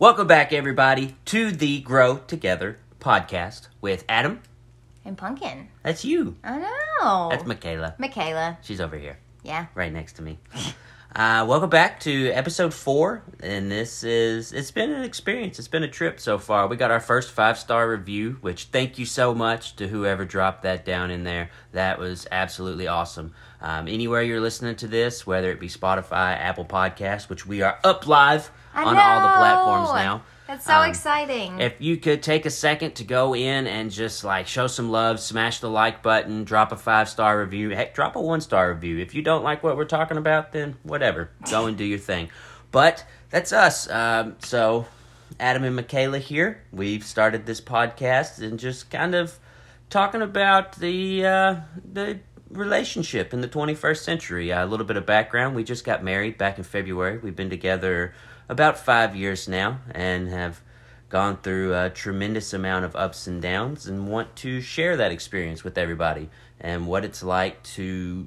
Welcome back, everybody, to the Grow Together podcast with Adam. And Pumpkin. That's you. I know. That's Michaela. Michaela. She's over here, Yeah. right next to me. Uh, welcome back to episode four, and this is it's been an experience. It's been a trip so far. We got our first five star review, which thank you so much to whoever dropped that down in there. That was absolutely awesome. Um, anywhere you're listening to this, whether it be Spotify, Apple Podcasts, which we are up live on all the platforms now. That's so Um, exciting. If you could take a second to go in and just like show some love, smash the like button, drop a five star review, heck, drop a one star review. If you don't like what we're talking about, then whatever, go and do your thing. But that's us. Um, so, Adam and Michaela here. We've started this podcast and just kind of talking about the uh, the relationship in the 21st century. Uh, a little bit of background: we just got married back in February. We've been together about five years now and have gone through a tremendous amount of ups and downs, and want to share that experience with everybody and what it's like to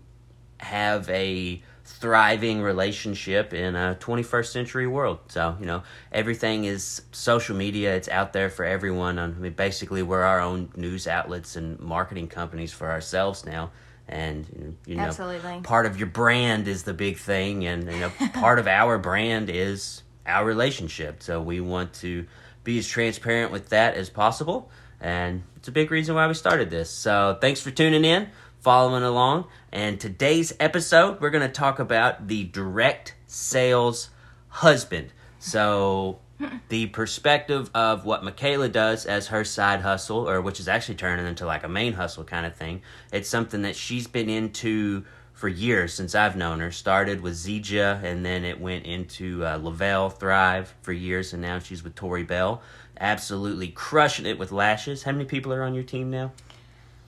have a thriving relationship in a 21st century world. So, you know, everything is social media, it's out there for everyone. I mean, basically, we're our own news outlets and marketing companies for ourselves now. And, you know, Absolutely. part of your brand is the big thing, and, you know, part of our brand is our relationship. So, we want to be as transparent with that as possible. And it's a big reason why we started this. So, thanks for tuning in following along. And today's episode, we're going to talk about the direct sales husband. So, the perspective of what Michaela does as her side hustle, or which is actually turning into like a main hustle kind of thing. It's something that she's been into for years since I've known her. Started with Zija, and then it went into uh, Le-Vel Thrive for years, and now she's with Tori Belle. Absolutely crushing it with lashes. How many people are on your team now?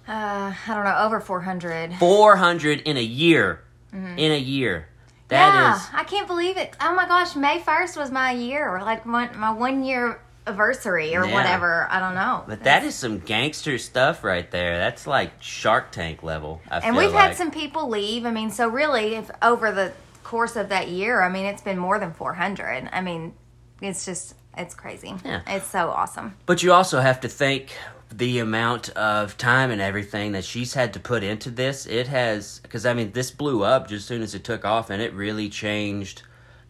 uh, I don't know, over 400. 400 in a year. In a year. That Mm-hmm. yeah, is I can't believe it. Oh my gosh, May 1st was my year, like my, my one year anniversary or Yeah. whatever. I don't know. But that is some gangster stuff right there. That's like Shark Tank level. I and we've like. had some people leave. I mean, so really, if over the course of that year, I mean, it's been more than 400. I mean, it's just, it's crazy. Yeah. It's so awesome. But you also have to think the amount of time and everything that she's had to put into this. It has because I mean this blew up just as soon as it took off, and it really changed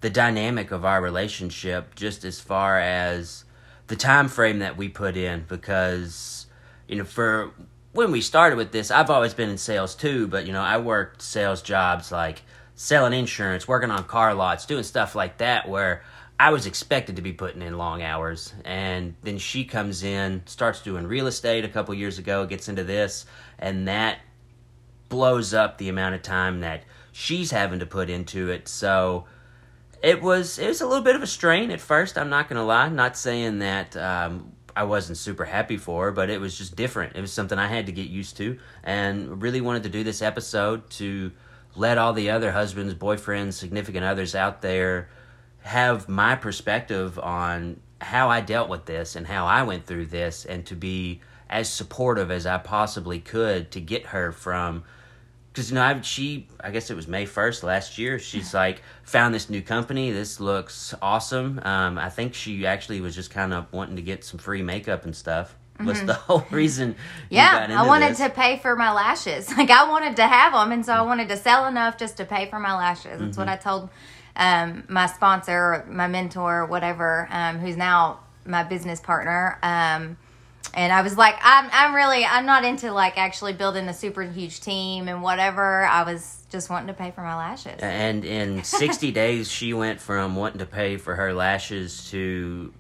the dynamic of our relationship. Just as far as the time frame that we put in, because you know for when we started with this, I've always been in sales too, but you know I worked sales jobs like selling insurance, working on car lots, doing stuff like that where I was expected to be putting in long hours, and then she comes in, starts doing real estate a couple years ago, gets into this, and that blows up the amount of time that she's having to put into it. So it was it was a little bit of a strain at first. I'm not gonna lie. Not saying that um, I wasn't super happy for her, but it was just different. It was something I had to get used to, and really wanted to do this episode to let all the other husbands, boyfriends, significant others out there have my perspective on how I dealt with this and how I went through this, and to be as supportive as I possibly could to get her from because you know I, she i guess it was may 1st last year she's like found this new company this looks awesome um, i think she actually was just kind of wanting to get some free makeup and stuff was the whole reason you Mm-hmm. Yeah, I wanted this. to pay for my lashes. Like I wanted to have them, and so I wanted to sell enough just to pay for my lashes. That's Mm-hmm. what I told um, my sponsor, my mentor, whatever, um, who's now my business partner. And I was like, I'm, I'm really, I'm not into like actually building a super huge team and whatever. I was just wanting to pay for my lashes. and in 60 days she went from wanting to pay for her lashes to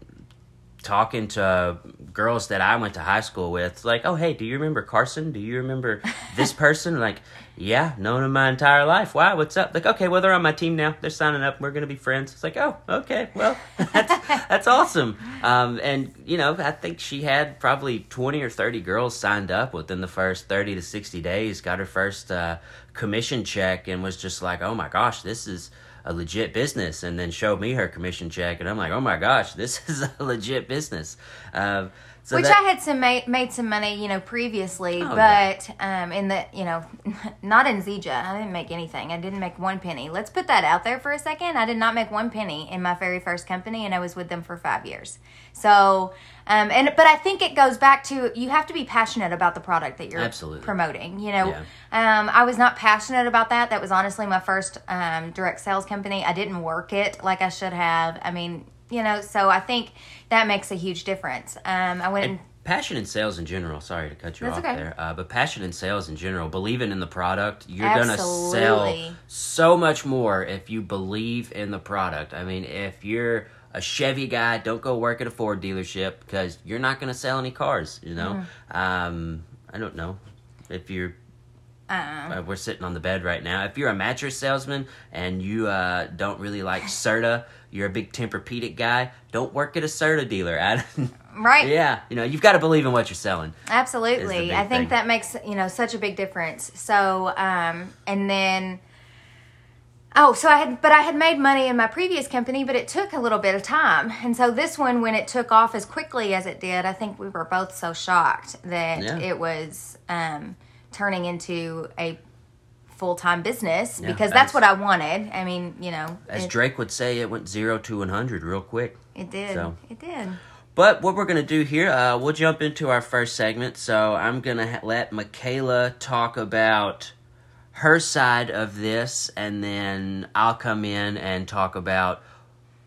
talking to girls that I went to high school with, like, oh, hey, do you remember Carson? Do you remember this person? like, yeah, known him my entire life. Wow, what's up? Like, okay, well, they're on my team now. They're signing up. We're going to be friends. It's like, oh, okay, well, that's, that's awesome. Um, and, you know, I think she had probably 20 or 30 girls signed up within the first 30 to 60 days, got her first uh, commission check, and was just like, oh my gosh, this is a legit business and then showed me her commission check and i'm like oh my gosh this is a legit business uh, So Which that- I had some made, made some money, you know, previously, Oh, but um, in the you know, not in Zija. I didn't make anything. I didn't make one penny. Let's put that out there for a second. I did not make one penny in my very first company, and I was with them for five years. So, um, and but I think it goes back to you have to be passionate about the product that you're Absolutely. promoting. You know, Yeah. um, I was not passionate about that. That was honestly my first um, direct sales company. I didn't work it like I should have. I mean, you know, so I think that makes a huge difference. Um, I went and passion in sales in general. Sorry to cut you That's off okay. there, uh, but passion in sales in general, believing in the product, you're gonna sell so much more if you believe in the product. I mean, if you're a Chevy guy, don't go work at a Ford dealership because you're not gonna sell any cars. You know, Mm-hmm. um, I don't know if you're uh, uh, we're sitting on the bed right now. If you're a mattress salesman and you uh, don't really like Serta, you're a big Tempur-Pedic guy. Don't work at a Serta dealer. I, right. yeah, you know you've got to believe in what you're selling. Absolutely. I think thing. that makes, you know, such a big difference. So, um, and then, oh, so I had, but I had made money in my previous company, but it took a little bit of time. And so this one, when it took off as quickly as it did, I think we were both so shocked that Yeah. it was um, turning into a full time business Yeah, because that's as- what I wanted. I mean, you know, As it, Drake would say, it went zero to 100 real quick. it did. so. It did. But what we're going to do here, uh, we'll jump into our first segment. So I'm going to ha- let Michaela talk about her side of this, and then I'll come in and talk about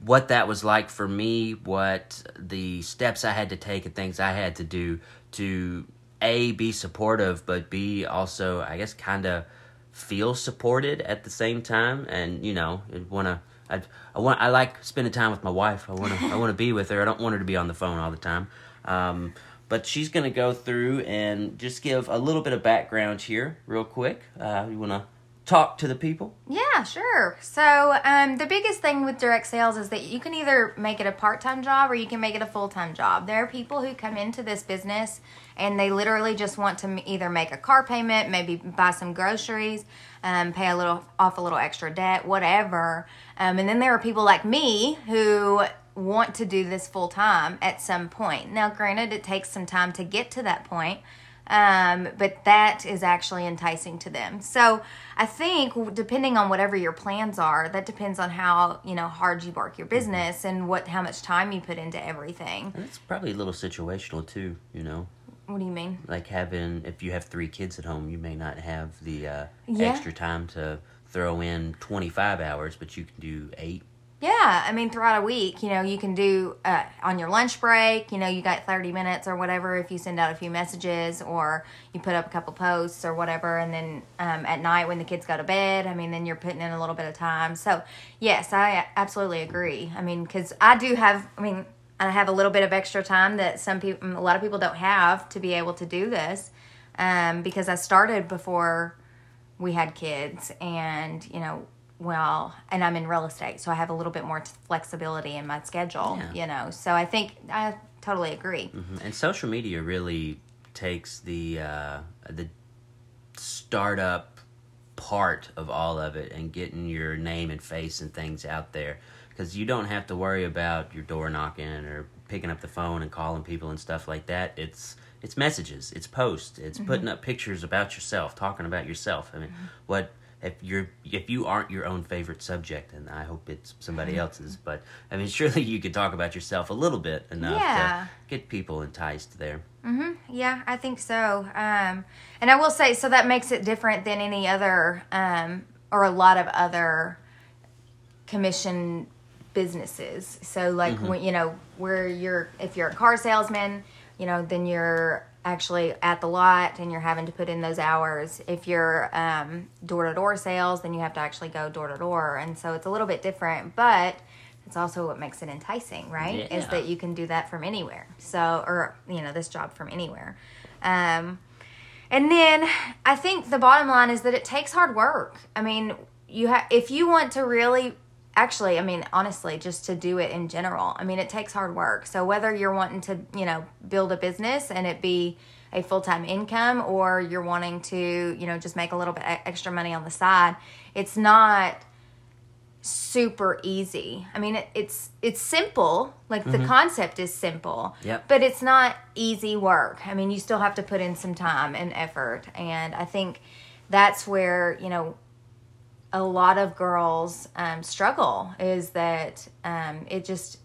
what that was like for me, what the steps I had to take, and things I had to do to A, be supportive, but B, also, I guess, kind of feel supported at the same time. And, you know, want to. I, I want. I like spending time with my wife. I want to. I want to be with her. I don't want her to be on the phone all the time. Um, but she's gonna go through and just give a little bit of background here, real quick. Uh, you want to talk to the people? Yeah, sure. So, um, the biggest thing with direct sales is that you can either make it a part time job or you can make it a full time job. There are people who come into this business and they literally just want to either make a car payment, maybe buy some groceries, um, pay a little off a little extra debt, whatever. Um, and then there are people like me who want to do this full time at some point. Now, granted, it takes some time to get to that point um, but that is actually enticing to them. So I think depending on whatever your plans are, that depends on how you know hard you work your business and what how much time you put into everything. And it's probably a little situational too. You know, What do you mean? like having if you have three kids at home, you may not have the uh, Yeah. extra time to throw in twenty five hours, but you can do eight. Yeah, I mean throughout a week, you know, you can do uh, on your lunch break. You know, you got thirty minutes or whatever if you send out a few messages or you put up a couple posts or whatever, and then um, at night when the kids go to bed, I mean, then you're putting in a little bit of time. So yes, I absolutely agree. I mean, because I do have, I mean, I have a little bit of extra time that some people, a lot of people don't have to be able to do this, um, because I started before we had kids and you know well and i'm in real estate so i have a little bit more flexibility in my schedule Yeah. you know so i think i totally agree Mhm. And social media really takes the uh, the startup part of all of it and getting your name and face and things out there because you don't have to worry about your door knocking or picking up the phone and calling people and stuff like that. It's it's messages, it's posts, it's putting up pictures about yourself, talking about yourself. I mean, what if you're if you aren't your own favorite subject, and I hope it's somebody else's, but I mean, surely you could talk about yourself a little bit enough Yeah. to get people enticed there. Mm-hmm. yeah i think so um, and i will say so that makes it different than any other um, or a lot of other commission businesses so like when you know where you're if you're a car salesman you know then you're actually at the lot and you're having to put in those hours. If you're um, door-to-door sales then you have to actually go door-to-door. And so it's a little bit different but it's also what makes it enticing right? Is that you can do that from anywhere. So or you know this job from anywhere. Um, and then I think the bottom line is that it takes hard work. I mean, you have if you want to really actually, I mean, honestly, just to do it in general. I mean, it takes hard work. So whether you're wanting to, you know, build a business and it be a full-time income or you're wanting to, you know, just make a little bit extra money on the side, it's not super easy. I mean, it, it's it's simple. Like the mm-hmm. concept is simple. Yep. But it's not easy work. I mean, you still have to put in some time and effort, and I think that's where you know a lot of girls um, struggle is that um, it just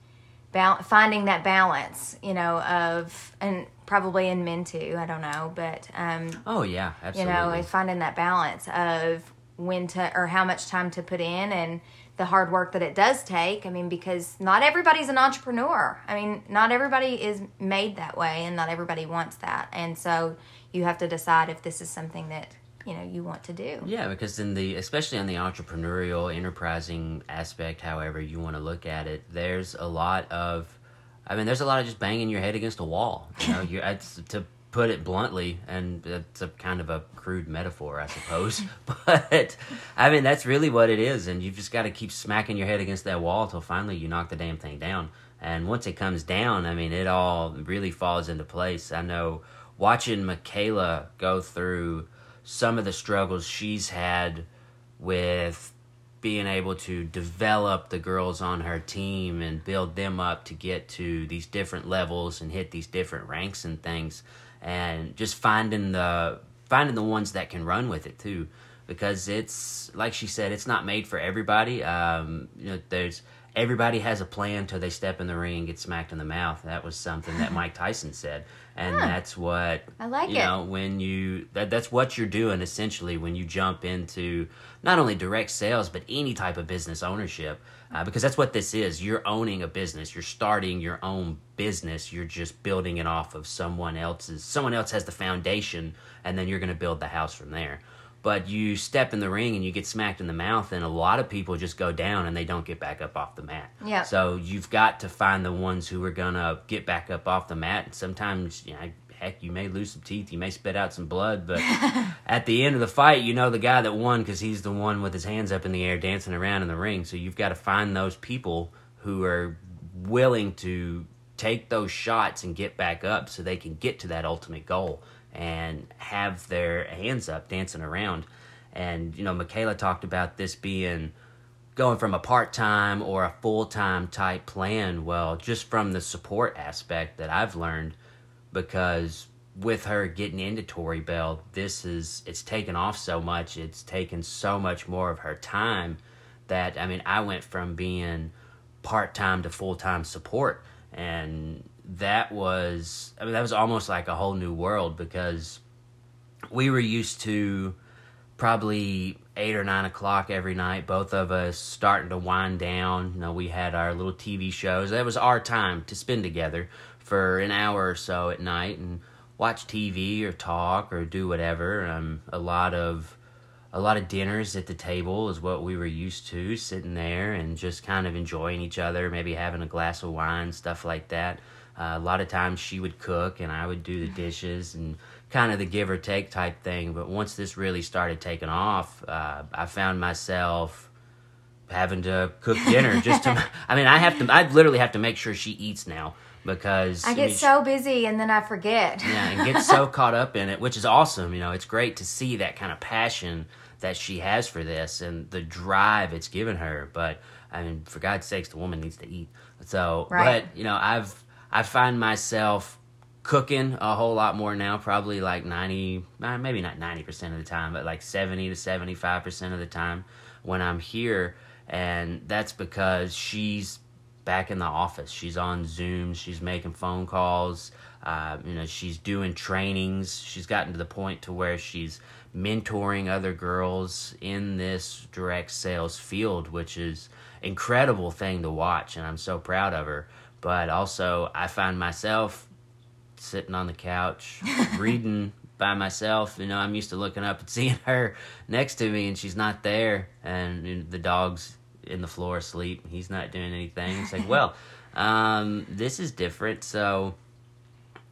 finding that balance, you know, of and probably in men too. I don't know, but um, Oh yeah, absolutely. you know, finding that balance of when to or how much time to put in and the hard work that it does take. I mean, because not everybody's an entrepreneur. I mean, not everybody is made that way and not everybody wants that. And so you have to decide if this is something that, you know, you want to do. Yeah, because in the especially on the entrepreneurial, enterprising aspect, however you want to look at it, there's a lot of, I mean, there's a lot of just banging your head against a wall. You know, you to put it bluntly, and it's a kind of a crude metaphor, I suppose. but I mean, that's really what it is, and you've just got to keep smacking your head against that wall until finally you knock the damn thing down. And once it comes down, I mean, it all really falls into place. I know watching Michaela go through some of the struggles she's had with being able to develop the girls on her team and build them up to get to these different levels and hit these different ranks and things. And just finding the finding the ones that can run with it too. Because it's like she said it's not made for everybody. Um, you know there's everybody has a plan till they step in the ring and get smacked in the mouth. That was something that mike tyson said and Huh. that's what I like you it. know when you that that's what you're doing essentially when you jump into not only direct sales but any type of business ownership uh, because that's what this is you're owning a business you're starting your own business you're just building it off of someone else's someone else has the foundation and then you're going to build the house from there but you step in the ring and you get smacked in the mouth and a lot of people just go down and they don't get back up off the mat. Yeah. so you've got to find the ones who are gonna get back up off the mat. And sometimes you know heck you may lose some teeth you may spit out some blood but at the end of the fight you know the guy that won because he's the one with his hands up in the air dancing around in the ring. So you've got to find those people who are willing to take those shots and get back up so they can get to that ultimate goal and have their hands up dancing around. And you know michaela talked about this being going from a part-time or a full-time type plan. Well just from the support aspect that i've learned because with her getting into Tori Belle, this is it's taken off so much, it's taken so much more of her time that I mean I went from being part time to full time support. And that was I mean that was almost like a whole new world because we were used to probably eight or nine o'clock every night. Both of us starting to wind down. You know, we had our little TV shows. That was our time to spend together for an hour or so at night and watch TV or talk or do whatever. Um, a lot of a lot of dinners at the table is what we were used to, sitting there and just kind of enjoying each other, maybe having a glass of wine, stuff like that. Uh, a lot of times she would cook and I would do the dishes and kind of the give or take type thing. But once this really started taking off, uh, I found myself having to cook dinner just to. I mean, I have to. I literally have to make sure she eats now because I get mean, so busy and then I forget. yeah, and get so caught up in it, which is awesome. You know, it's great to see that kind of passion that she has for this and the drive it's given her. But I mean, for God's sakes, the woman needs to eat. So, Right. but you know, I've I find myself cooking a whole lot more now. Probably like ninety, uh, maybe not ninety percent of the time, but like seventy to seventy five percent of the time when I'm here, and that's because she's back in the office. She's on Zoom. She's making phone calls. Uh, you know, she's doing trainings. She's gotten to the point to where she's mentoring other girls in this direct sales field, which is incredible thing to watch, and I'm so proud of her. But also, I find myself sitting on the couch reading by myself. You know, I'm used to looking up and seeing her next to me, and she's not there, and the dog's in the floor asleep. He's not doing anything. It's like, well, um, this is different. So,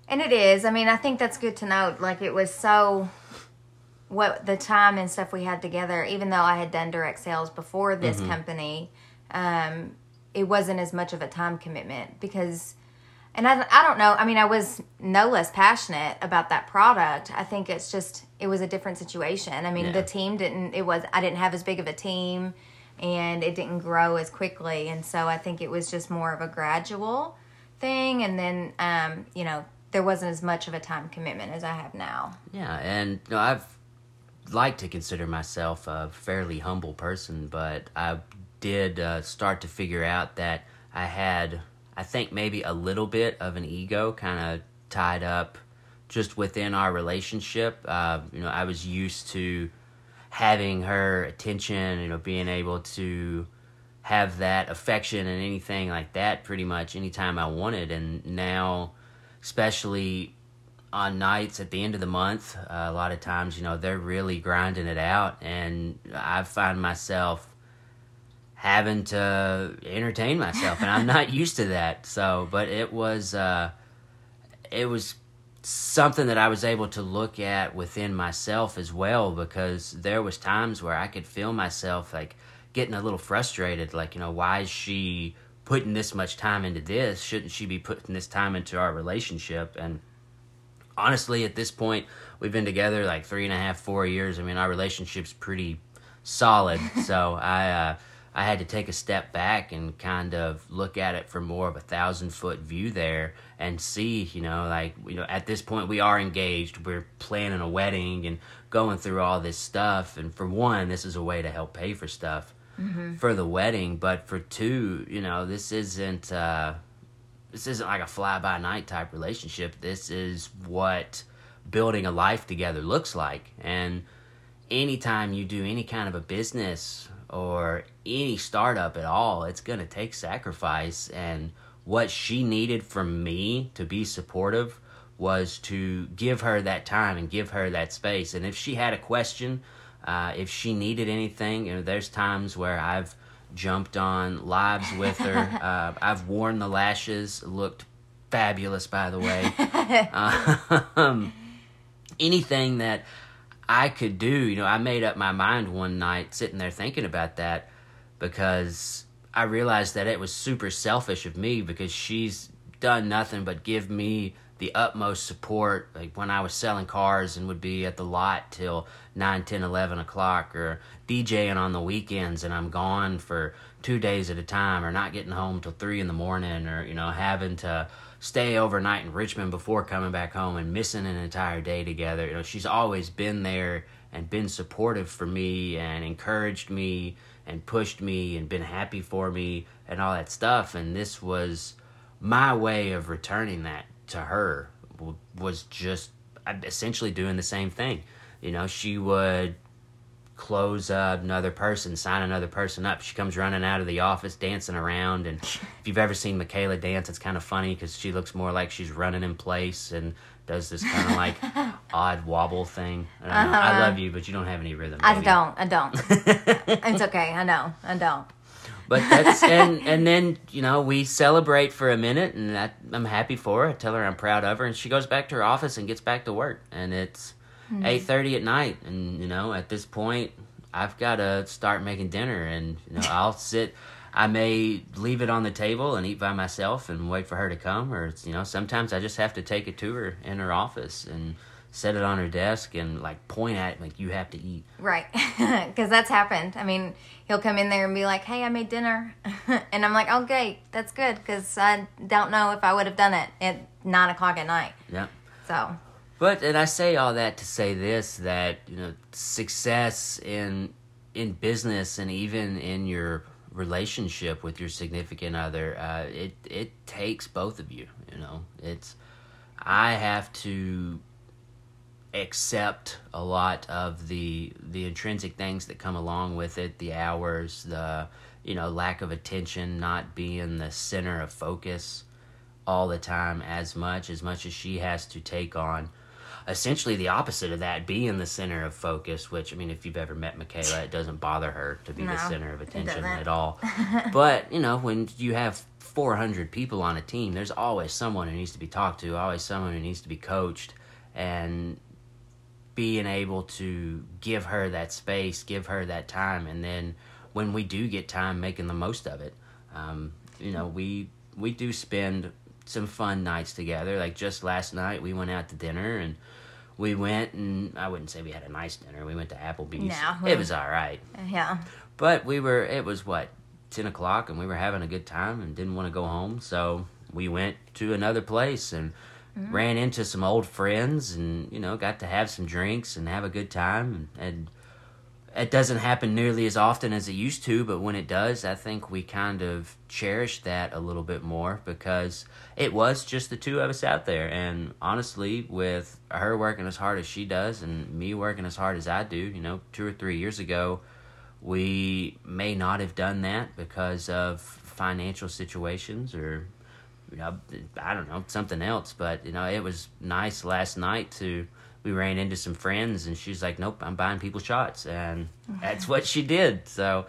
And it is. I mean, I think that's good to note. Like it was so what the time and stuff we had together, even though I had done direct sales before this company, um, it wasn't as much of a time commitment because and I, I don't know. I mean, I was no less passionate about that product. I think it's just it was a different situation. I mean, Yeah. the team didn't. It was I didn't have as big of a team, and it didn't grow as quickly. And so I think it was just more of a gradual thing. And then, um, you know, there wasn't as much of a time commitment as I have now. Yeah, and you know, I've like to consider myself a fairly humble person, but I did uh, start to figure out that I had, I think, maybe a little bit of an ego kind of tied up just within our relationship. Uh, you know, I was used to having her attention, you know, being able to have that affection and anything like that pretty much anytime I wanted. And now, especially on nights at the end of the month, uh, a lot of times, you know, they're really grinding it out. And I find myself having to entertain myself and I'm not used to that. So, but it was, uh, it was something that I was able to look at within myself as well because there was times where I could feel myself like getting a little frustrated like you know why is she putting this much time into this? Shouldn't she be putting this time into our relationship? And honestly at this point we've been together like three and a half four years. I mean our relationship's pretty solid. So i uh I had to take a step back and kind of look at it from more of a thousand foot view there and see, you know, like, you know, at this point we are engaged, we're planning a wedding and going through all this stuff. And for one, this is a way to help pay for stuff mm-hmm. for the wedding. But for two, you know, this isn't, uh, this isn't like a fly by night type relationship. This is what building a life together looks like. And anytime you do any kind of a business or any startup at all, it's going to take sacrifice. And what she needed from me to be supportive was to give her that time and give her that space. And if she had a question, uh, if she needed anything, you know, there's times where I've jumped on lives with her. uh, I've worn the lashes, looked fabulous, by the way. um, anything that I could do. You know, I made up my mind one night sitting there thinking about that because I realized that it was super selfish of me because she's done nothing but give me the utmost support like when I was selling cars and would be at the lot till 9, 10, 11 o'clock or DJing on the weekends and I'm gone for two days at a time or not getting home till 3 in the morning or, you know, having to stay overnight in Richmond before coming back home and missing an entire day together. You know, she's always been there and been supportive for me and encouraged me and pushed me and been happy for me and all that stuff. And this was my way of returning that to her was just uh, essentially doing the same thing. You know, she would close uh, another person, sign another person up. She comes running out of the office, dancing around. And if you've ever seen Michaela dance, it's kind of funny because she looks more like she's running in place and does this kind of like odd wobble thing. I, uh-huh. I, love you, but you don't have any rhythm. I baby. don't. I don't. it's okay. I know. I don't. But that's and and then you know we celebrate for a minute, and that, I'm happy for her. I tell her I'm proud of her, and she goes back to her office and gets back to work, and it's mm-hmm. eight thirty at night, and you know at this point I've got to start making dinner, and you know I'll sit. I may leave it on the table and eat by myself and wait for her to come, or you know sometimes I just have to take it to her in her office and set it on her desk and like point at it like you have to eat. Right, because that's happened. I mean, he'll come in there and be like, "Hey, I made dinner," and I'm like, "Okay, that's good," because I don't know if I would have done it at nine o'clock at night. Yeah. So but and I say all that to say this that you know success in in business and even in your relationship with your significant other uh, it it takes both of you you know. It's I have to accept a lot of the the intrinsic things that come along with it the hours the you know lack of attention not being the center of focus all the time as much as much as she has to take on essentially the opposite of that, being the center of focus. Which I mean, if you've ever met Michaela, it doesn't bother her to be no, the center of attention at all. but you know, when you have 400 people on a team, there's always someone who needs to be talked to, always someone who needs to be coached, and being able to give her that space, give her that time, and then when we do get time, making the most of it. Um, you know, we we do spend some fun nights together. Like just last night, we went out to dinner and we went and I wouldn't say we had a nice dinner. We went to Applebee's. No. it was all right, Yeah. but we were. It was what ten o'clock, and we were having a good time and didn't want to go home, so we went to another place and mm-hmm. ran into some old friends, and you know got to have some drinks and have a good time and. and it doesn't happen nearly as often as it used to, but when it does, I think we kind of cherish that a little bit more because it was just the two of us out there. And honestly, with her working as hard as she does and me working as hard as I do, you know, two or three years ago, we may not have done that because of financial situations or, you know, I don't know, something else. But, you know, it was nice last night to we ran into some friends and she's like nope i'm buying people shots. And that's what she did. So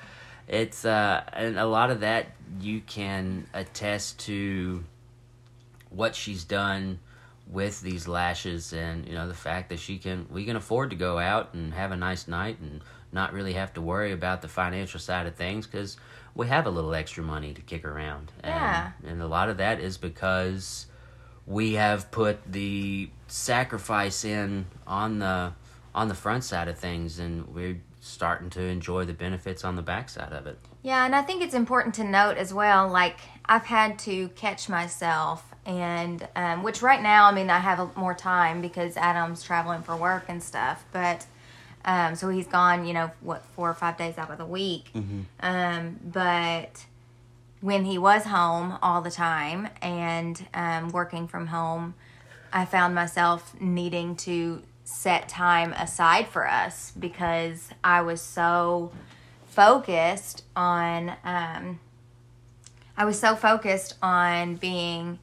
it's uh and a lot of that you can attest to what she's done with these lashes and you know the fact that she can we can afford to go out and have a nice night and not really have to worry about the financial side of things because we have a little extra money to kick around. Yeah. and, and a lot of that is because we have put the sacrifice in on the on the front side of things and we're starting to enjoy the benefits on the back side of it Yeah, and I think it's important to note as well. Like I've had to catch myself, and um, which right now, I mean, I have a, more time because Adam's traveling for work and stuff. But um, so he's gone, you know, what four or five days out of the week. Um, but when he was home all the time and um, working from home, I found myself needing to set time aside for us because I was so focused on um, I was so focused on being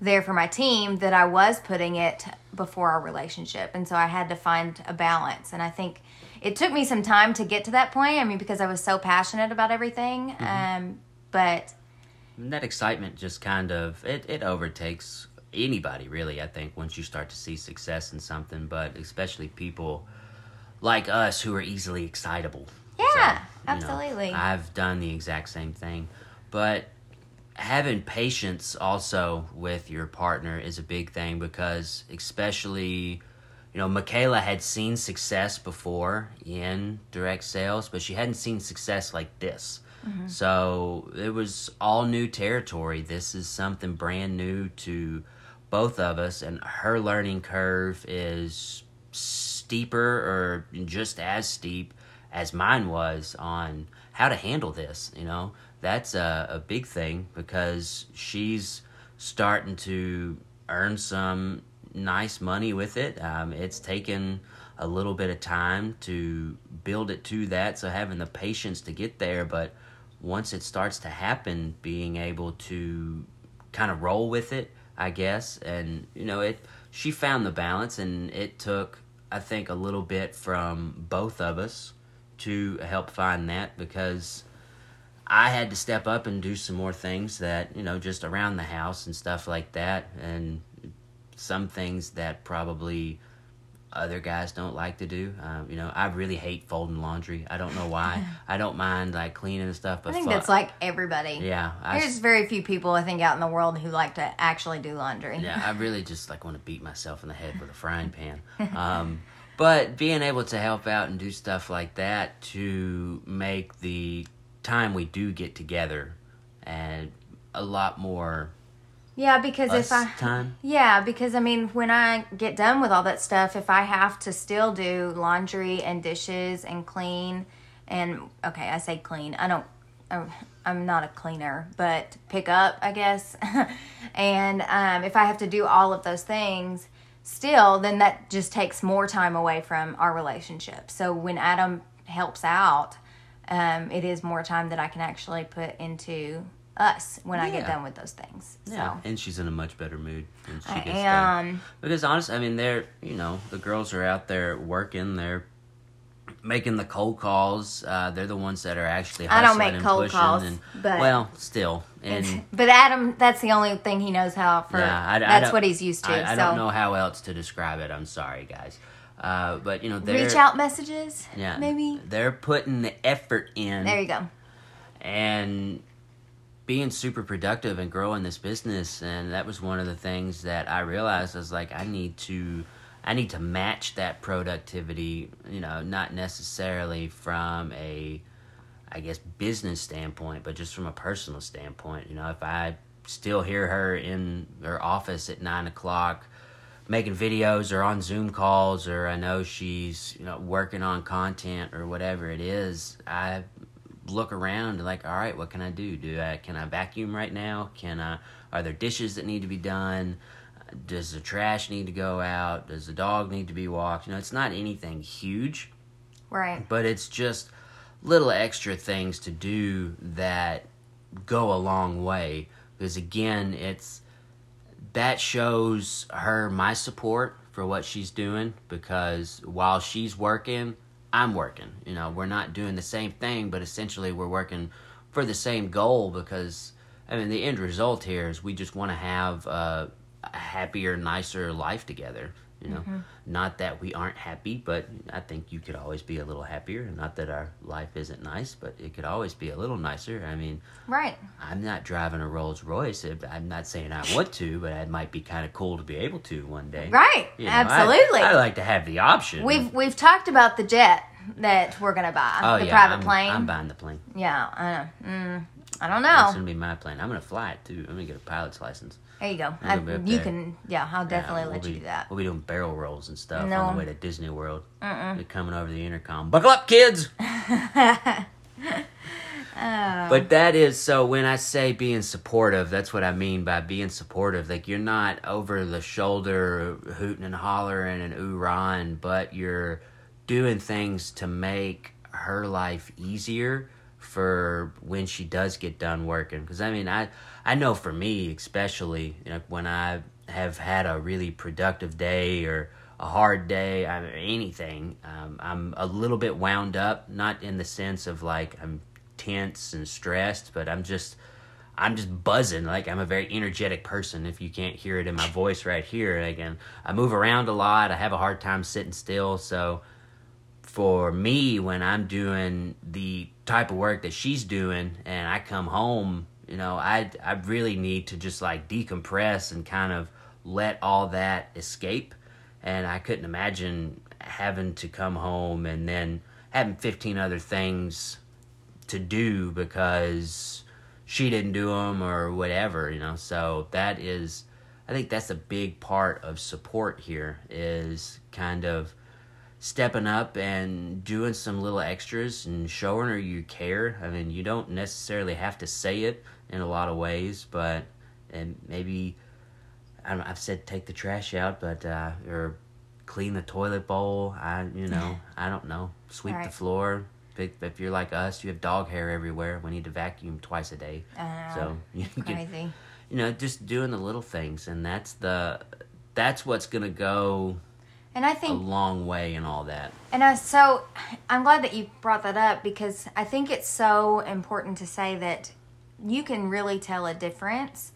there for my team that I was putting it before our relationship. And so I had to find a balance. And I think it took me some time to get to that point. I mean because I was so passionate about everything um, but And that excitement just kind of it, it overtakes anybody really i think once you start to see success in something but especially people like us who are easily excitable. Yeah, know, absolutely. i've done the exact same thing. But having patience also with your partner is a big thing because especially you know michaela had seen success before in direct sales but she hadn't seen success like this so it was all new territory. This is something brand new to both of us and her learning curve is steeper or just as steep as mine was on how to handle this you know? That's a, a big thing because she's starting to earn some nice money with it. Um, it's taken a little bit of time to build it to that so having the patience to get there but once it starts to happen being able to kind of roll with it i guess. And you know it she found the balance and it took i think a little bit from both of us to help find that because i had to step up and do some more things that you know just around the house and stuff like that. And some things that probably other guys don't like to do. Um, you know, I really hate folding laundry. I don't know why. I don't mind like cleaning and stuff, but I think fu- that's like everybody. yeah, I, There's very few people I think out in the world who like to actually do laundry. yeah, I really just like want to beat myself in the head with a frying pan. Um, but being able to help out and do stuff like that to make the time we do get together and a lot more Yeah, because us if I time. Yeah, because I mean, when I get done with all that stuff, if I have to still do laundry and dishes and clean, and okay, I say clean, I don't, I'm- I'm not a cleaner, but pick up, I guess. and um, if I have to do all of those things still, then that just takes more time away from our relationship. So when Adam helps out, um, it is more time that I can actually put into us when I get done with those things. Yeah, So and she's in a much better mood when she I gets done. am. Because honestly, I mean, they're you know the girls are out there working. They're making the cold calls. Uh, they're the ones that are actually. I don't make and cold calls, and, but- well, still, and But Adam, that's the only thing he knows how for. yeah, I, I that's don't- what he's used to. I, I so don't know how else to describe it. I'm sorry, guys. Uh, but you know, they're reach out messages. Yeah, maybe. they're putting the effort in. There you go. and being super productive and growing this business and that was one of the things that i realized i was like i need to I need to match that productivity, you know, not necessarily from a, I guess, business standpoint, but just from a personal standpoint. You know, if I still hear her in her office at nine o'clock making videos or on Zoom calls, or I know she's, you know, working on content or whatever it is, I look around and like, all right, what can I do? Do I can I vacuum right now? Can I? Are there dishes that need to be done? Does the trash need to go out? Does the dog need to be walked? You know, it's not anything huge, Right. but it's just little extra things to do that go a long way. Because again, it's that shows her my support for what she's doing. Because while she's working, I'm working. You know, we're not doing the same thing, but essentially we're working for the same goal. Because I mean, the end result here is we just want to have a, happier, nicer life together. You know, not that we aren't happy, but I think you could always be a little happier. And not that our life isn't nice, but it could always be a little nicer. I mean, Right. I'm not driving a Rolls Royce. I'm not saying I want to, but it might be kind of cool to be able to one day. Right. You know, Absolutely. I, like to have the option. We've we've talked about the jet that we're gonna buy, oh the yeah, private I'm, plane. I'm buying the plane. yeah, I know. Mm, I don't know. It's gonna be my plane. I'm gonna fly it too. I'm gonna get a pilot's license. There you go. I, gonna be up you there. can. Yeah, I'll definitely Yeah, let we'll you be- do that. We'll be doing barrel rolls and stuff No. on the way to Disney World. They're coming over the intercom. Buckle up, kids. Oh. But that is so when I say being supportive, that's what I mean by being supportive. Like you're not over the shoulder hooting and hollering and ooh rahing, but you're doing things to make her life easier for when she does get done working. Because I mean, I I know for me especially, you know, when I have had a really productive day or a hard day, I anything, um, I'm a little bit wound up. Not in the sense of like I'm tense and stressed, but I'm just I'm just buzzing. Like I'm a very energetic person. If you can't hear it in my voice right here, again, I move around a lot. I have a hard time sitting still. So for me, when I'm doing the type of work that she's doing, and I come home, you know, I I really need to just like decompress and kind of let all that escape. And I couldn't imagine having to come home and then having 15 other things to do because she didn't do them or whatever, you know. So that is, I think that's a big part of support here is kind of stepping up and doing some little extras and showing her you care. I mean, you don't necessarily have to say it in a lot of ways, but and maybe I don't, I've said take the trash out, but uh, or clean the toilet bowl. I you know I don't know sweep the floor. If, if you're like us, you have dog hair everywhere. We need to vacuum twice a day. I. So you can you know just doing the little things, and that's the that's what's gonna go And I think a long way and all that. And I, so I'm glad that you brought that up because I think it's so important to say that you can really tell a difference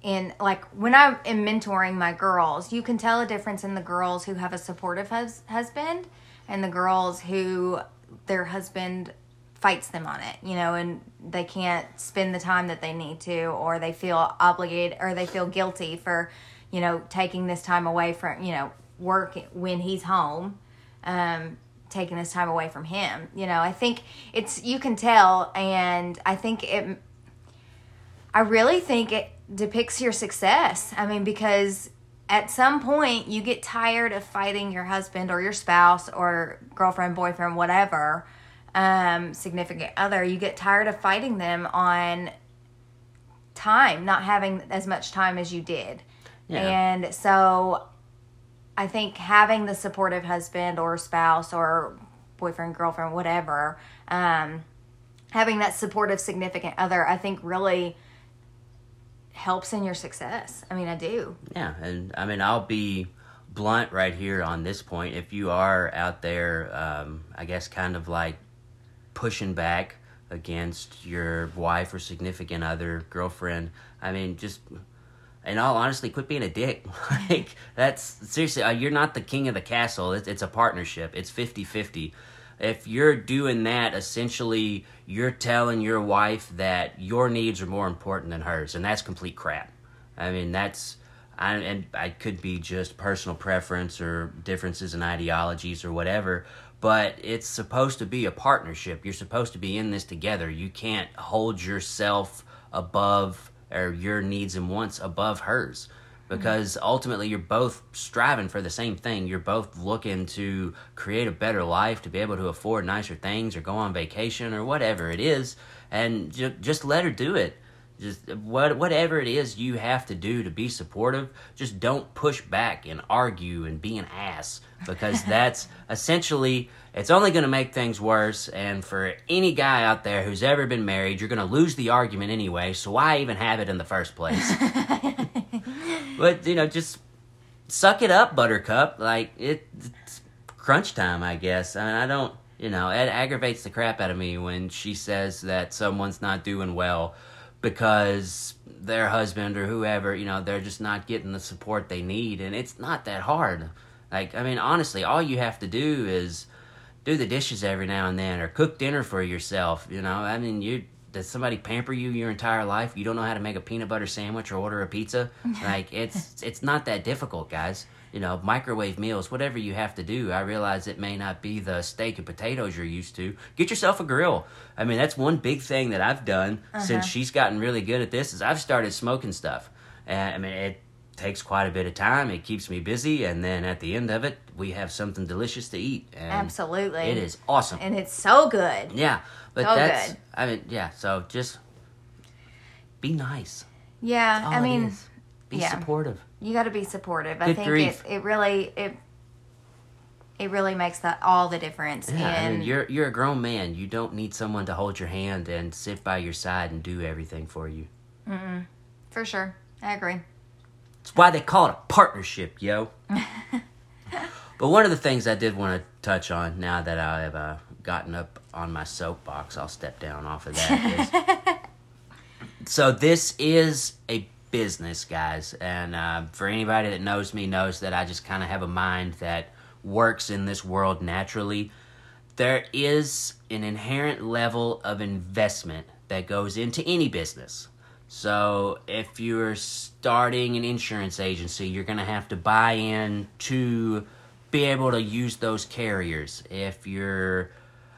in like when I am mentoring my girls, you can tell a difference in the girls who have a supportive hus- husband and the girls who their husband fights them on it, you know, and they can't spend the time that they need to or they feel obligated or they feel guilty for, you know, taking this time away from, you know, work when he's home um, taking this time away from him. You know, I think it's you can tell, and I think it. I really think it depicts your success. I mean, because at some point you get tired of fighting your husband or your spouse or girlfriend, boyfriend, whatever, um, significant other. You get tired of fighting them on time, not having as much time as you did. Yeah. And so I think having the supportive husband or spouse or boyfriend, girlfriend, whatever, um, having that supportive significant other, I think really helps in your success. I mean, I do. Yeah, and I mean, I'll be blunt right here on this point. If you are out there, um, I guess, kind of like pushing back against your wife or significant other, girlfriend, I mean, just in all honesty, quit being a dick. like, that's seriously, uh, you're not the king of the castle. It's, it's a partnership, it's 50 50. If you're doing that, essentially, you're telling your wife that your needs are more important than hers, and that's complete crap. I mean, that's I, and I could be just personal preference or differences in ideologies or whatever, but it's supposed to be a partnership. You're supposed to be in this together. You can't hold yourself above or your needs and wants above hers because ultimately you're both striving for the same thing. You're both looking to create a better life, to be able to afford nicer things or go on vacation or whatever it is, and ju- just let her do it. Just what whatever it is you have to do to be supportive, just don't push back and argue and be an ass because that's essentially it's only going to make things worse. And for any guy out there who's ever been married, you're going to lose the argument anyway. So why even have it in the first place? but you know, just suck it up, Buttercup. Like it, it's crunch time, I guess. I mean, I don't. You know, it aggravates the crap out of me when she says that someone's not doing well because their husband or whoever, you know, they're just not getting the support they need, and it's not that hard. Like, I mean, honestly, all you have to do is do the dishes every now and then, or cook dinner for yourself. You know, I mean, you does somebody pamper you your entire life? You don't know how to make a peanut butter sandwich or order a pizza? like, it's it's not that difficult, guys. You know, microwave meals, whatever you have to do. I realize it may not be the steak and potatoes you're used to. Get yourself a grill. I mean, that's one big thing that I've done uh-huh. since she's gotten really good at this. Is I've started smoking stuff. And I mean, it takes quite a bit of time. It keeps me busy, and then at the end of it, we have something delicious to eat. And Absolutely. it is awesome. And it's so good. Yeah, but So that's. good. I mean, yeah. So just be nice. Yeah. I mean, be yeah. supportive. You got to be supportive. I think grief. it, it really it it really makes that all the difference. Yeah, I and mean, you're you're a grown man. You don't need someone to hold your hand and sit by your side and do everything for you. for sure, I agree. That's why they call it a partnership, yo. but one of the things I did want to touch on now that I have uh, gotten up on my soapbox, I'll step down off of that. Is, so this is a business, guys, and uh, for anybody that knows me, knows that I just kind of have a mind that works in this world naturally. There is an inherent level of investment that goes into any business. So if you're starting an insurance agency, you're going to have to buy in to be able to use those carriers. If you're,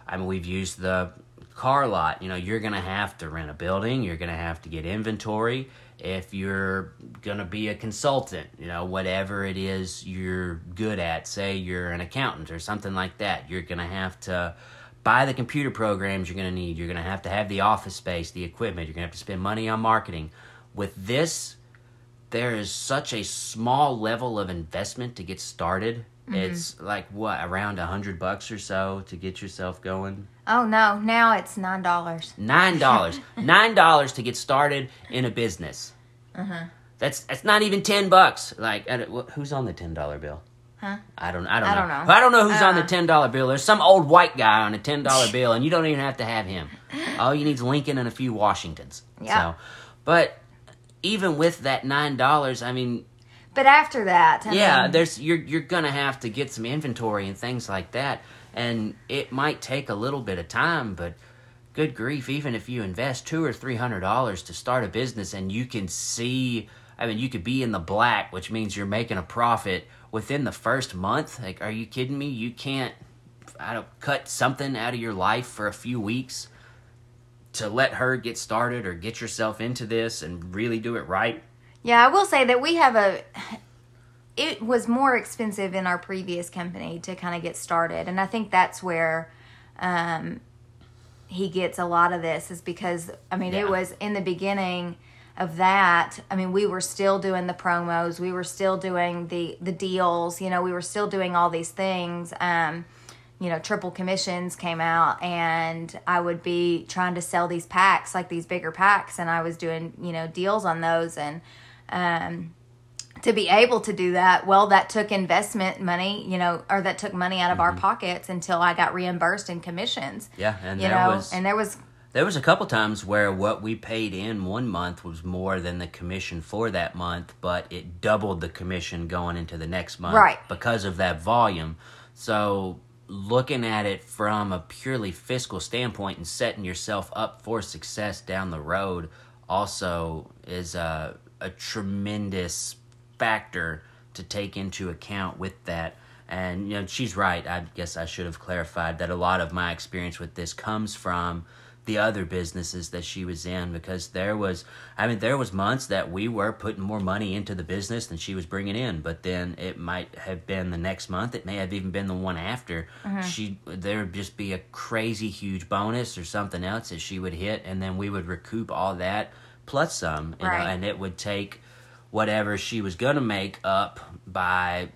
I mean, we've used the car lot, you know, you're going to have to rent a building, you're going to have to get inventory. If you're going to be a consultant, you know, whatever it is you're good at, say you're an accountant or something like that, you're going to have to buy the computer programs you're going to need. You're going to have to have the office space, the equipment. You're going to have to spend money on marketing. With this, there is such a small level of investment to get started. Mm-hmm. It's like what around a hundred bucks or so to get yourself going. Oh no, now it's nine dollars. Nine dollars, nine dollars to get started in a business. That's that's not even ten bucks. Like, I don't- wh- who's on the ten dollar bill? Huh? I don't. I don't. I know. don't know. I don't know who's on the Uh. ten dollar bill. There's some old white guy on a ten dollar bill, and you don't even have to have him. All you need is Lincoln and a few Washingtons. Yeah. So, but even with that nine dollars, I mean, But after that, I yeah, mean, there's you're you're gonna have to get some inventory and things like that, and it might take a little bit of time, but good grief, even if you invest two or three hundred dollars to start a business and you can see, I mean, you could be in the black, which means you're making a profit within the first month. Like, are you kidding me? You can't, I don't cut something out of your life for a few weeks to let her get started or get yourself into this and really do it right. Yeah, I will say that we have a. It was more expensive in our previous company to kind of get started, and I think that's where um, he gets a lot of this is because I mean Yeah. it was in the beginning of that. I mean we were still doing the promos, we were still doing the the deals, you know, we were still doing all these things. Um, you know, triple commissions came out, and I would be trying to sell these packs, like these bigger packs, and I was doing, you know, deals on those. And um, to be able to do that, well, that took investment money, you know, or that took money out of our mm-hmm. pockets until I got reimbursed in commissions. Yeah, and You there know, was and there was, There was a couple times where what we paid in one month was more than the commission for that month, but it doubled the commission going into the next month Right. because of that volume. So looking at it from a purely fiscal standpoint and setting yourself up for success down the road also is a, a tremendous factor to take into account with that. And you know, she's right. I guess I should have clarified that a lot of my experience with this comes from the other businesses that she was in because there was I mean there was months that we were putting more money into the business than she was bringing in but then it might have been the next month it may have even been the one after mm-hmm. she there would just be a crazy huge bonus or something else that she would hit and then we would recoup all that plus some you know, and it would take whatever she was going to make up by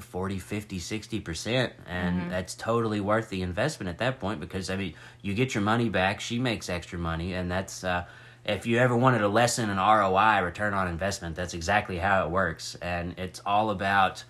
40 50 60% and that's totally worth the investment at that point because i mean you get your money back she makes extra money and that's uh, if you ever wanted a lesson in roi return on investment that's exactly how it works. And it's all about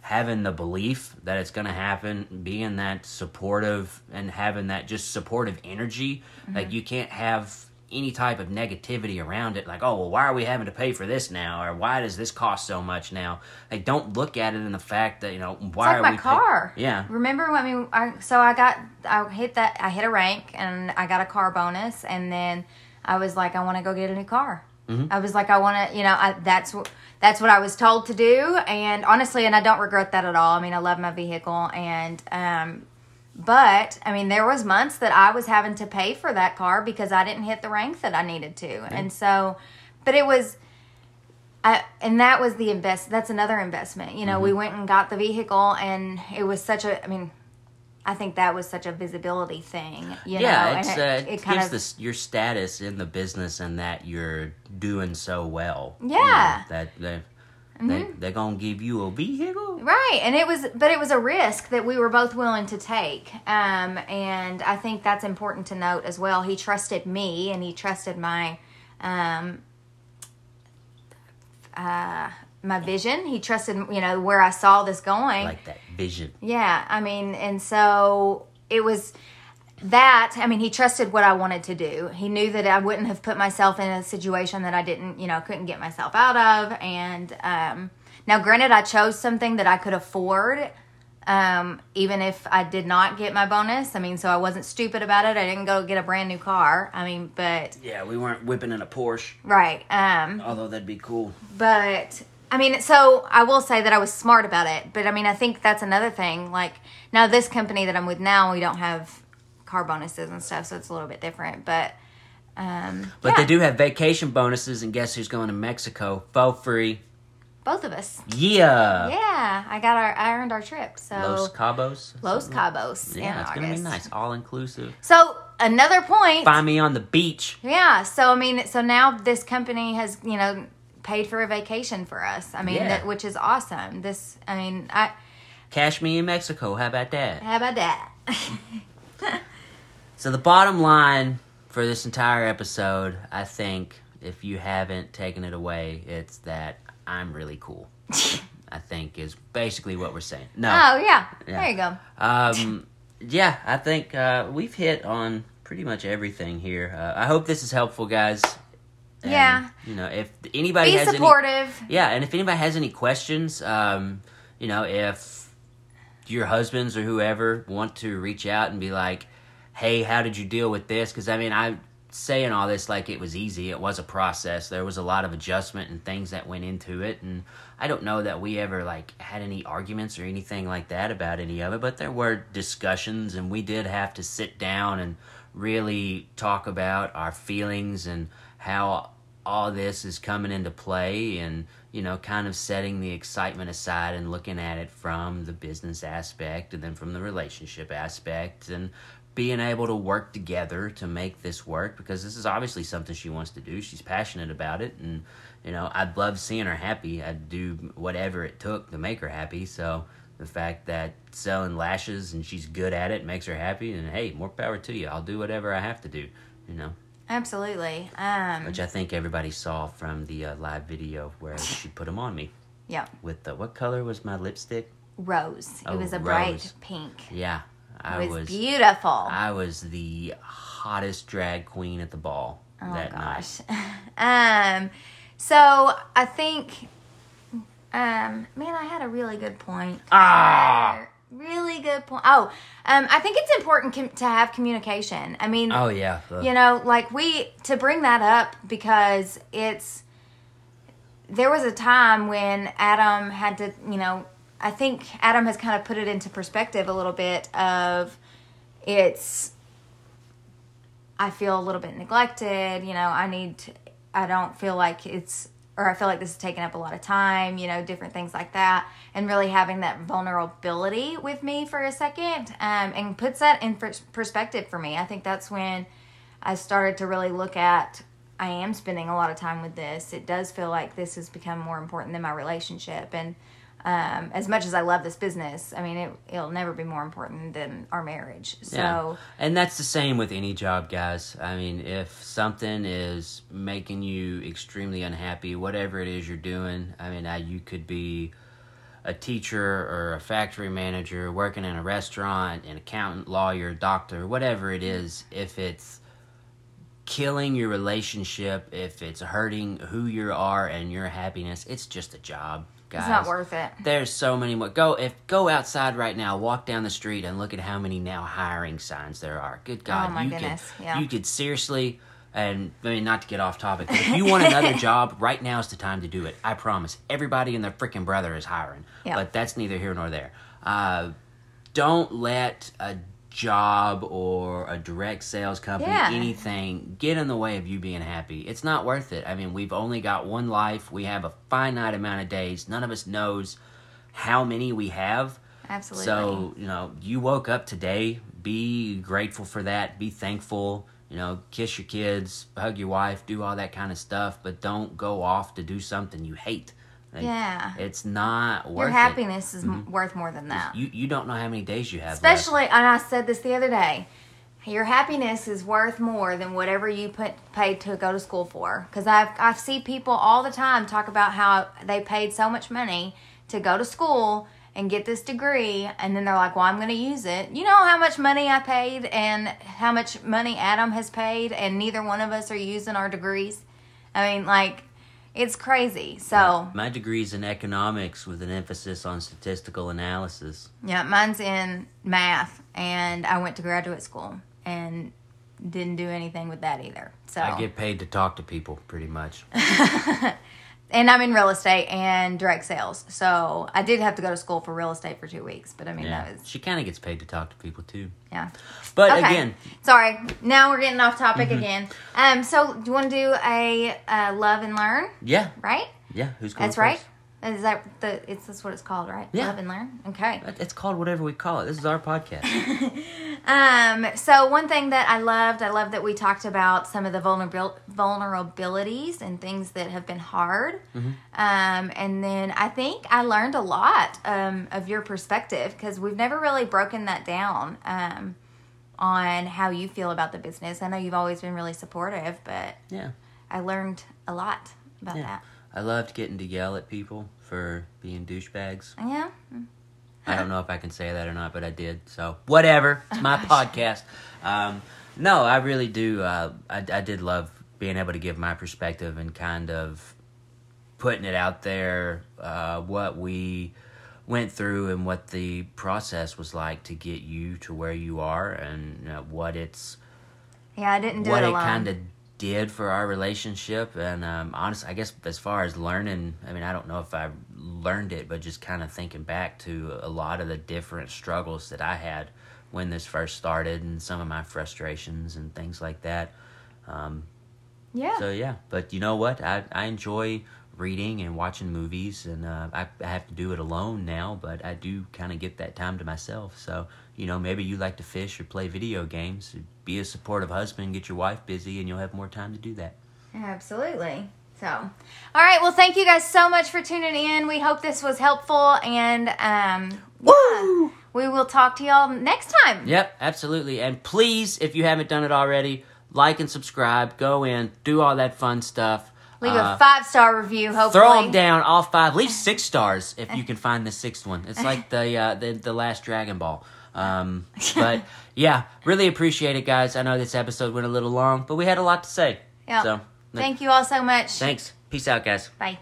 having the belief that it's going to happen, being that supportive and having that just supportive energy. Like you can't have any type of negativity around it like, "Oh, well why are we having to pay for this now?" or "Why does this cost so much now?" Like don't look at it in the fact that, you know, why It's like are my we pay- car. Yeah. Remember when I mean, I, so I got I hit that I hit a rank and I got a car bonus and then I was like I want to go get a new car. Mm-hmm. I was like I want to you know I, that's what that's what I was told to do and honestly and I don't regret that at all. I mean I love my vehicle and um but I mean there was months that I was having to pay for that car because I didn't hit the rank that I needed to. And so but it was I, and that was the invest. That's another investment. You know, we Mm-hmm. went and got the vehicle, and it was such a. I mean, I think that was such a visibility thing. You yeah, know, it's, and uh, it, it, it kind gives of this your status in the business and that you're doing so well. you know, Yeah. Mm-hmm. that they they they're gonna give you a vehicle. right, and it was, but it was a risk that we were both willing to take. Um, and I think that's important to note as well. He trusted me, and he trusted my, um, uh, my vision. He trusted, you know, where I saw this going. Like that vision. Yeah, I mean, and so it was that. I mean, he trusted what I wanted to do. He knew that I wouldn't have put myself in a situation that I didn't, you know, couldn't get myself out of. And um, now, granted, I chose something that I could afford. Um, even if I did not get my bonus, I mean, so I wasn't stupid about it. I didn't go get a brand new car. I mean, but Yeah, we weren't whipping in a Porsche, right. Um, although that'd be cool. but I mean, so I will say that I was smart about it. But I mean, I think that's another thing. Like now, this company that I'm with now, we don't have car bonuses and stuff, so it's a little bit different. But um, But yeah, they do have vacation bonuses, and guess who's going to Mexico for free? both of us. Yeah. Yeah, I got our, I earned our trip. So Los Cabos. Los Cabos. Yeah, it's gonna be nice, all inclusive. So another point. Find me on the beach. Yeah. So I mean, so now this company has you know paid for a vacation for us. I mean, Yeah. that, which is awesome. This, I mean, I Cash me in Mexico. How about that? how about that? So the bottom line for this entire episode, I think, if you haven't taken it away, it's that I'm really cool. I think is basically what we're saying. No. Oh yeah. Yeah. There you go. Um, yeah, I think uh, we've hit on pretty much everything here. Uh, I hope this is helpful, guys. And, Yeah. You know, if anybody Be has any, supportive. yeah, and if anybody has any questions, um, you know, if your husbands or whoever want to reach out and be like, "Hey, how did you deal with this?" Because I mean, I'm saying all this like it was easy. It was a process. There was a lot of adjustment and things that went into it, and I don't know that we ever like had any arguments or anything like that about any of it. But there were discussions, and we did have to sit down and really talk about our feelings and how all this is coming into play and you know kind of setting the excitement aside and looking at it from the business aspect and then from the relationship aspect and being able to work together to make this work because this is obviously something she wants to do she's passionate about it and you know i'd love seeing her happy i'd do whatever it took to make her happy so the fact that selling lashes and she's good at it makes her happy and hey more power to you i'll do whatever i have to do you know Absolutely. Um, which I think everybody saw from the uh, live video where she put them on me. yeah. With the what color was my lipstick? Rose. Oh, it was a bright pink. Yeah, I was, was. beautiful. I was the hottest drag queen at the ball oh that night. gosh. um, so I think, um, man, I had a really good point. Ah! Really good point. Oh, um, I think it's important com- to have communication. I mean, Oh yeah. the- you know like we to bring that up because it's there was a time when Adam had to, you know, I think Adam has kind of put it into perspective a little bit of it's I feel a little bit neglected, you know, I need to, I don't feel like it's or I feel like this is taking up a lot of time, you know, different things like that, and really having that vulnerability with me for a second, um, and puts that in perspective for me. I think that's when I started to really look at I am spending a lot of time with this. It does feel like this has become more important than my relationship. And um, as much as I love this business, I mean, it, it'll never be more important than our marriage. So, yeah. and that's the same with any job, guys. I mean, if something is making you extremely unhappy, whatever it is you're doing, I mean, you could be a teacher or a factory manager, working in a restaurant, an accountant, lawyer, doctor, whatever it is, if it's killing your relationship, if it's hurting who you are and your happiness, it's just a job. Guys. It's not worth it. There's so many more. Go if go outside right now, walk down the street and look at how many now hiring signs there are. Good God, oh my you goodness. could yeah. you could seriously and I mean not to get off topic, but if you want another job, right now is the time to do it. I promise. Everybody and their freaking brother is hiring. Yeah. But that's neither here nor there. Uh, don't let a job or a direct sales company, yeah. anything, get in the way of you being happy. It's not worth it. I mean, we've only got one life. We have a finite amount of days. None of us knows how many we have. Absolutely. So, you know, you woke up today, be grateful for that, be thankful, you know, kiss your kids, hug your wife, do all that kind of stuff, but don't go off to do something you hate. Like, yeah, it's not worth. Your happiness it. is mm-hmm. worth more than that. You you don't know how many days you have. Especially, left. and I said this the other day. Your happiness is worth more than whatever you put paid to go to school for. Because I've I see people all the time talk about how they paid so much money to go to school and get this degree and then they're like well i'm going to use it you know how much money i paid and how much money adam has paid and neither one of us are using our degrees i mean like it's crazy. So yeah, my degree's in economics with an emphasis on statistical analysis. Yeah, mine's in math, and I went to graduate school and didn't do anything with that either. So I get paid to talk to people, pretty much. and I'm in real estate and direct sales. So I did have to go to school for real estate for two weeks, but I mean yeah. that was she kind of gets paid to talk to people too. Yeah, but okay. again, sorry. Now we're getting off topic mm-hmm. again. Um, so do you want to do a uh, love and learn? Yeah. Right. Yeah. Who's going That's first? right. Is that the? It's that's what it's called, right? Yeah. Love and learn. Okay. It's called whatever we call it. This is our podcast. um. So one thing that I loved, I love that we talked about some of the vulnerabil- vulnerabilities and things that have been hard. Mm-hmm. Um. And then I think I learned a lot um of your perspective because we've never really broken that down. Um. On how you feel about the business. I know you've always been really supportive, but yeah, I learned a lot about yeah. that. I loved getting to yell at people for being douchebags. Yeah. I don't know if I can say that or not, but I did. So whatever. It's my podcast. Um, no, I really do. Uh, I, I did love being able to give my perspective and kind of putting it out there. Uh, what we went through and what the process was like to get you to where you are, and what it's. Yeah, I didn't do what it, it kind of did for our relationship. And um, honestly i guess as far as learning i mean i don't know if i learned it but just kind of thinking back to a lot of the different struggles that i had when this first started and some of my frustrations and things like that. Um, yeah. so yeah. But you know what? I, I enjoy reading and watching movies and uh, I, I have to do it alone now but i do kind of get that time to myself. So you know maybe you like to fish or play video games be a supportive husband get your wife busy and you'll have more time to do that absolutely so all right well thank you guys so much for tuning in we hope this was helpful and um Woo! we will talk to y'all next time yep absolutely and please if you haven't done it already like and subscribe go in do all that fun stuff Leave uh, a five star review. Hopefully, throw them down all five. Leave six stars if you can find the sixth one. It's like the uh, the the last Dragon Ball. Um, but yeah, really appreciate it, guys. I know this episode went a little long, but we had a lot to say. Yeah. So thank you all so much. Thanks. Peace out, guys. Bye.